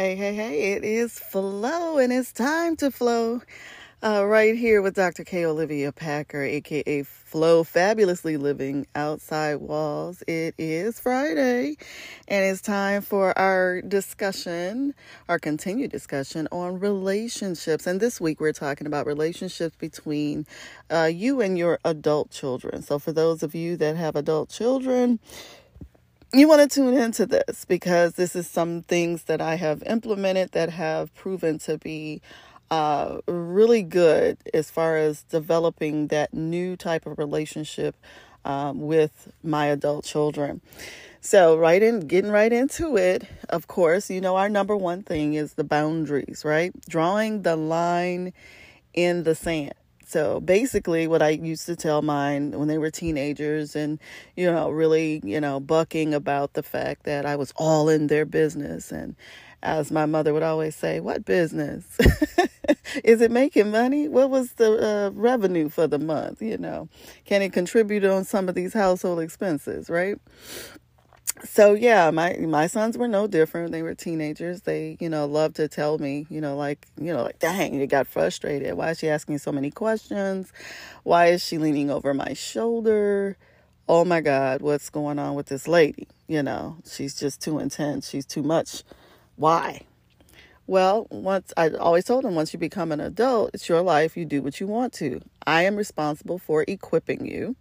Hey, hey, hey, it is Flow and it's time to flow. Uh, right here with Dr. K. Olivia Packer, aka Flow Fabulously Living Outside Walls. It is Friday and it's time for our discussion, our continued discussion on relationships. And this week we're talking about relationships between uh, you and your adult children. So, for those of you that have adult children, you want to tune into this because this is some things that I have implemented that have proven to be uh, really good as far as developing that new type of relationship um, with my adult children. So, right in, getting right into it, of course, you know, our number one thing is the boundaries, right? Drawing the line in the sand. So basically, what I used to tell mine when they were teenagers and, you know, really, you know, bucking about the fact that I was all in their business. And as my mother would always say, what business? Is it making money? What was the uh, revenue for the month? You know, can it contribute on some of these household expenses, right? So yeah, my my sons were no different. They were teenagers. They, you know, loved to tell me, you know, like, you know, like, dang, you got frustrated. Why is she asking so many questions? Why is she leaning over my shoulder? Oh my God, what's going on with this lady? You know, she's just too intense. She's too much. Why? Well, once I always told them once you become an adult, it's your life. You do what you want to. I am responsible for equipping you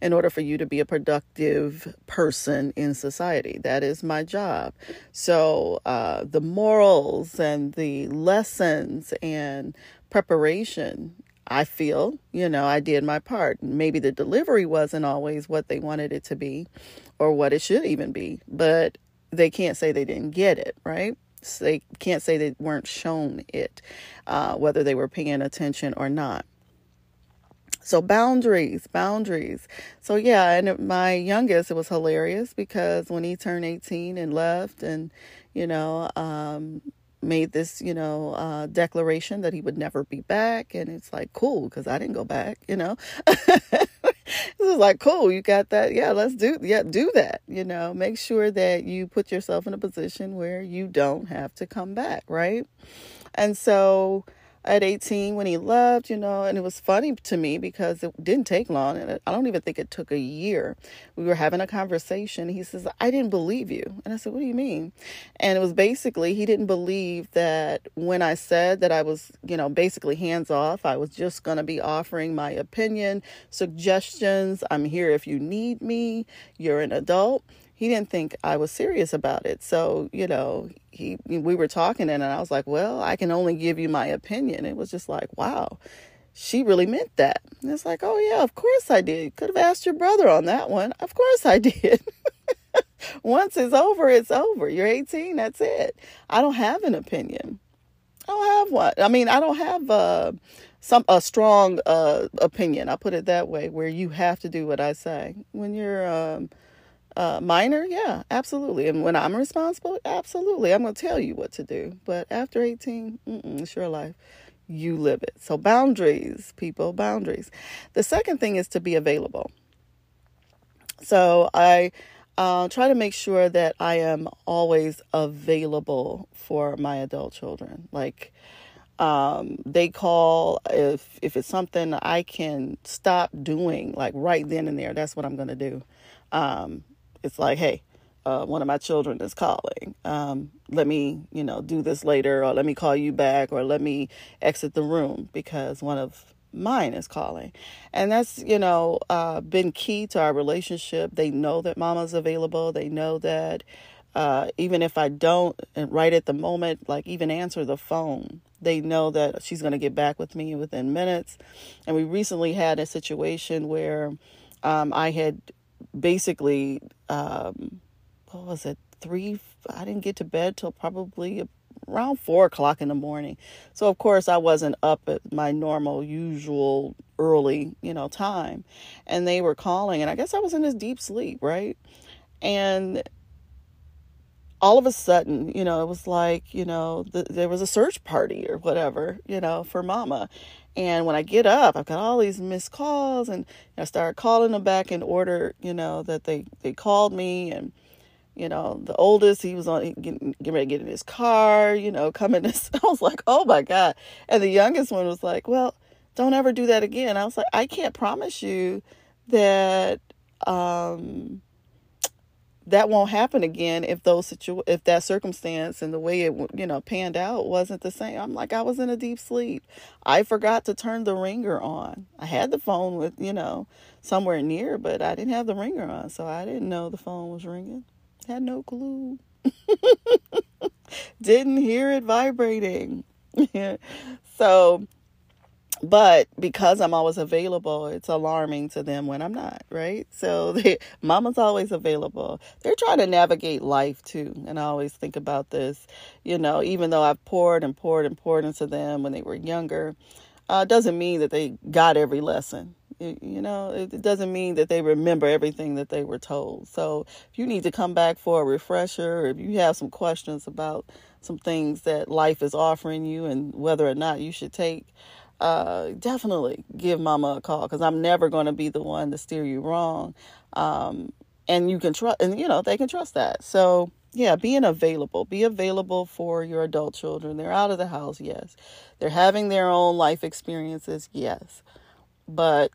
in order for you to be a productive person in society. That is my job. So, uh, the morals and the lessons and preparation, I feel, you know, I did my part. Maybe the delivery wasn't always what they wanted it to be or what it should even be, but they can't say they didn't get it, right? They can't say they weren't shown it, uh, whether they were paying attention or not. So boundaries, boundaries. So yeah, and my youngest, it was hilarious because when he turned 18 and left and, you know, um, made this, you know, uh, declaration that he would never be back. And it's like, cool, because I didn't go back, you know. this is like, cool, you got that. Yeah, let's do, yeah, do that, you know. Make sure that you put yourself in a position where you don't have to come back, right? And so, at 18 when he left, you know, and it was funny to me because it didn't take long. And I don't even think it took a year. We were having a conversation. He says, I didn't believe you. And I said, What do you mean? And it was basically, he didn't believe that when I said that I was, you know, basically hands off, I was just going to be offering my opinion, suggestions. I'm here if you need me. You're an adult he didn't think I was serious about it. So, you know, he we were talking and I was like, "Well, I can only give you my opinion." It was just like, "Wow." She really meant that. And it's like, "Oh yeah, of course I did. Could have asked your brother on that one. Of course I did." Once it's over, it's over. You're 18, that's it. I don't have an opinion. I don't have one. I mean, I don't have uh, some a strong uh, opinion. I put it that way, where you have to do what I say. When you're um, uh, minor, yeah, absolutely. And when I'm responsible, absolutely, I'm going to tell you what to do. But after 18, it's your life. You live it. So, boundaries, people, boundaries. The second thing is to be available. So, I uh, try to make sure that I am always available for my adult children. Like, um, they call if if it's something I can stop doing, like right then and there. That's what I'm going to do. Um, it's like, hey, uh, one of my children is calling. Um, let me, you know, do this later, or let me call you back, or let me exit the room because one of mine is calling. And that's, you know, uh, been key to our relationship. They know that mama's available. They know that uh, even if I don't right at the moment, like even answer the phone, they know that she's going to get back with me within minutes. And we recently had a situation where um, I had basically, um, what was it, three? I didn't get to bed till probably around four o'clock in the morning. So of course I wasn't up at my normal, usual early, you know, time. And they were calling, and I guess I was in this deep sleep, right? And all of a sudden, you know, it was like, you know, the, there was a search party or whatever, you know, for mama. And when I get up, I've got all these missed calls, and I started calling them back in order, you know, that they they called me, and you know, the oldest, he was on getting, getting ready to get in his car, you know, coming. To, I was like, oh my God. And the youngest one was like, well, don't ever do that again. I was like, I can't promise you that um, that won't happen again if those situ- if that circumstance and the way it you know panned out wasn't the same. I'm like I was in a deep sleep. I forgot to turn the ringer on. I had the phone with you know somewhere near, but I didn't have the ringer on, so I didn't know the phone was ringing. Had no clue. didn't hear it vibrating. so but because I'm always available, it's alarming to them when I'm not, right? So they, mama's always available. They're trying to navigate life too. And I always think about this, you know, even though I've poured and poured and poured into them when they were younger, uh, doesn't mean that they got every lesson. You, know, it doesn't mean that they remember everything that they were told. So if you need to come back for a refresher, or if you have some questions about some things that life is offering you and whether or not you should take uh, definitely give mama a call because I'm never going to be the one to steer you wrong. Um, and you can trust, and you know, they can trust that. So, yeah, being available, be available for your adult children. They're out of the house, yes. They're having their own life experiences, yes. But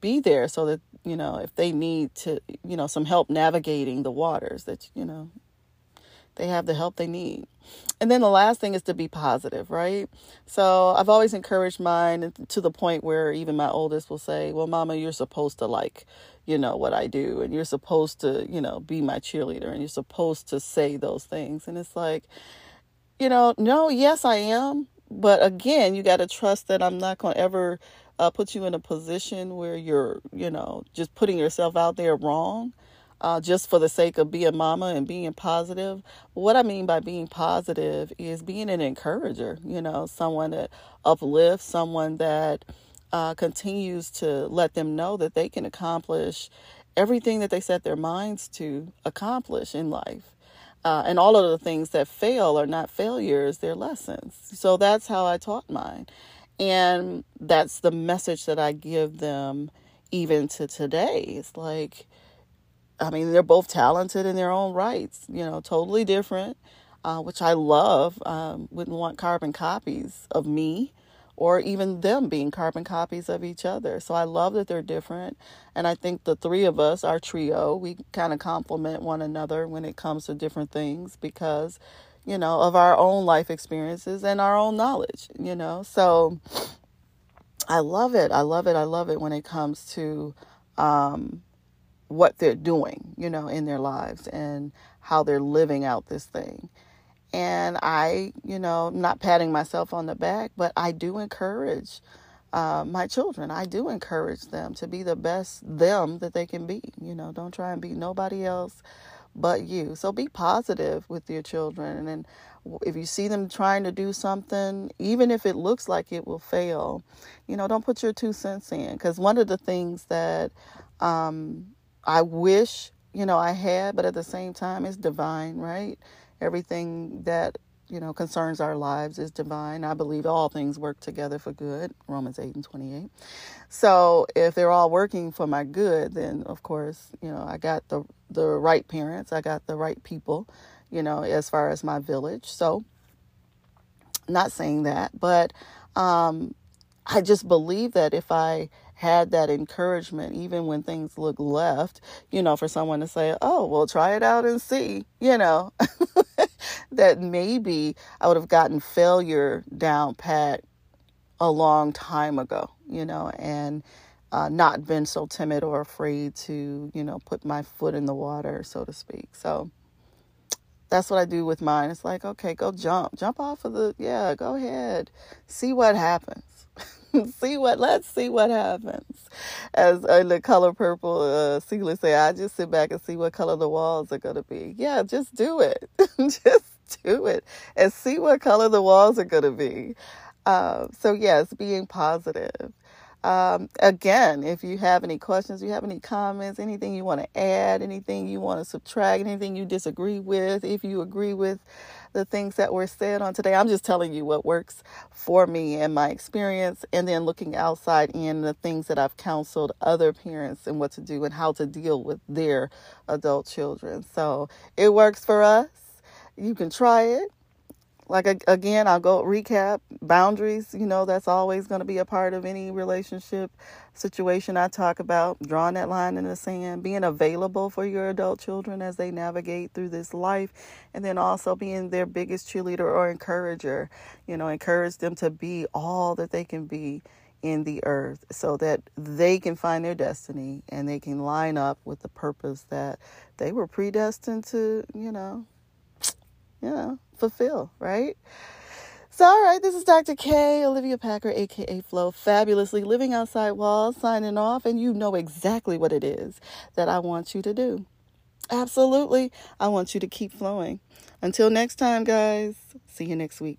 be there so that, you know, if they need to, you know, some help navigating the waters, that, you know, they have the help they need. And then the last thing is to be positive, right? So I've always encouraged mine to the point where even my oldest will say, Well, mama, you're supposed to like, you know, what I do, and you're supposed to, you know, be my cheerleader, and you're supposed to say those things. And it's like, you know, no, yes, I am. But again, you got to trust that I'm not going to ever uh, put you in a position where you're, you know, just putting yourself out there wrong uh, just for the sake of being mama and being positive. What I mean by being positive is being an encourager, you know, someone that uplifts, someone that uh, continues to let them know that they can accomplish everything that they set their minds to accomplish in life. Uh, and all of the things that fail are not failures, they're lessons. So that's how I taught mine. And that's the message that I give them even to today. It's like, I mean, they're both talented in their own rights, you know, totally different, uh, which I love. Um, wouldn't want carbon copies of me or even them being carbon copies of each other. So I love that they're different. And I think the three of us, our trio, we kind of complement one another when it comes to different things because, you know, of our own life experiences and our own knowledge, you know. So I love it. I love it. I love it when it comes to, um, what they're doing, you know, in their lives and how they're living out this thing. And I, you know, not patting myself on the back, but I do encourage uh, my children. I do encourage them to be the best them that they can be. You know, don't try and be nobody else but you. So be positive with your children. And if you see them trying to do something, even if it looks like it will fail, you know, don't put your two cents in. Because one of the things that um, I wish, you know, I had, but at the same time, it's divine, right? Everything that, you know, concerns our lives is divine. I believe all things work together for good, Romans 8 and 28. So if they're all working for my good, then of course, you know, I got the, the right parents, I got the right people, you know, as far as my village. So, not saying that, but um, I just believe that if I had that encouragement, even when things look left, you know, for someone to say, oh, well, try it out and see, you know, that maybe I would have gotten failure down pat a long time ago, you know, and uh, not been so timid or afraid to, you know, put my foot in the water, so to speak. So that's what I do with mine. It's like, okay, go jump, jump off of the, yeah, go ahead, see what happens. see what let's see what happens. As uh, the color purple uh Celie say i just sit back and see what color the walls are going to be. Yeah just do it. Just do it and see what color the walls are going to be. Uh, so yes being positive Um, again, if you have any questions, you have any comments, anything you want to add, anything you want to subtract, anything you disagree with, if you agree with the things that were said on today, I'm just telling you what works for me and my experience, and then looking outside in the things that I've counseled other parents and what to do and how to deal with their adult children. So it works for us. You can try it like again i'll go recap boundaries you know that's always going to be a part of any relationship situation i talk about drawing that line in the sand being available for your adult children as they navigate through this life and then also being their biggest cheerleader or encourager you know encourage them to be all that they can be in the earth so that they can find their destiny and they can line up with the purpose that they were predestined to you know you know, fulfill, right? So, all right, this is Dr. K, Olivia Packer, aka Flow, fabulously living outside walls, signing off, and you know exactly what it is that I want you to do. Absolutely, I want you to keep flowing. Until next time, guys, see you next week.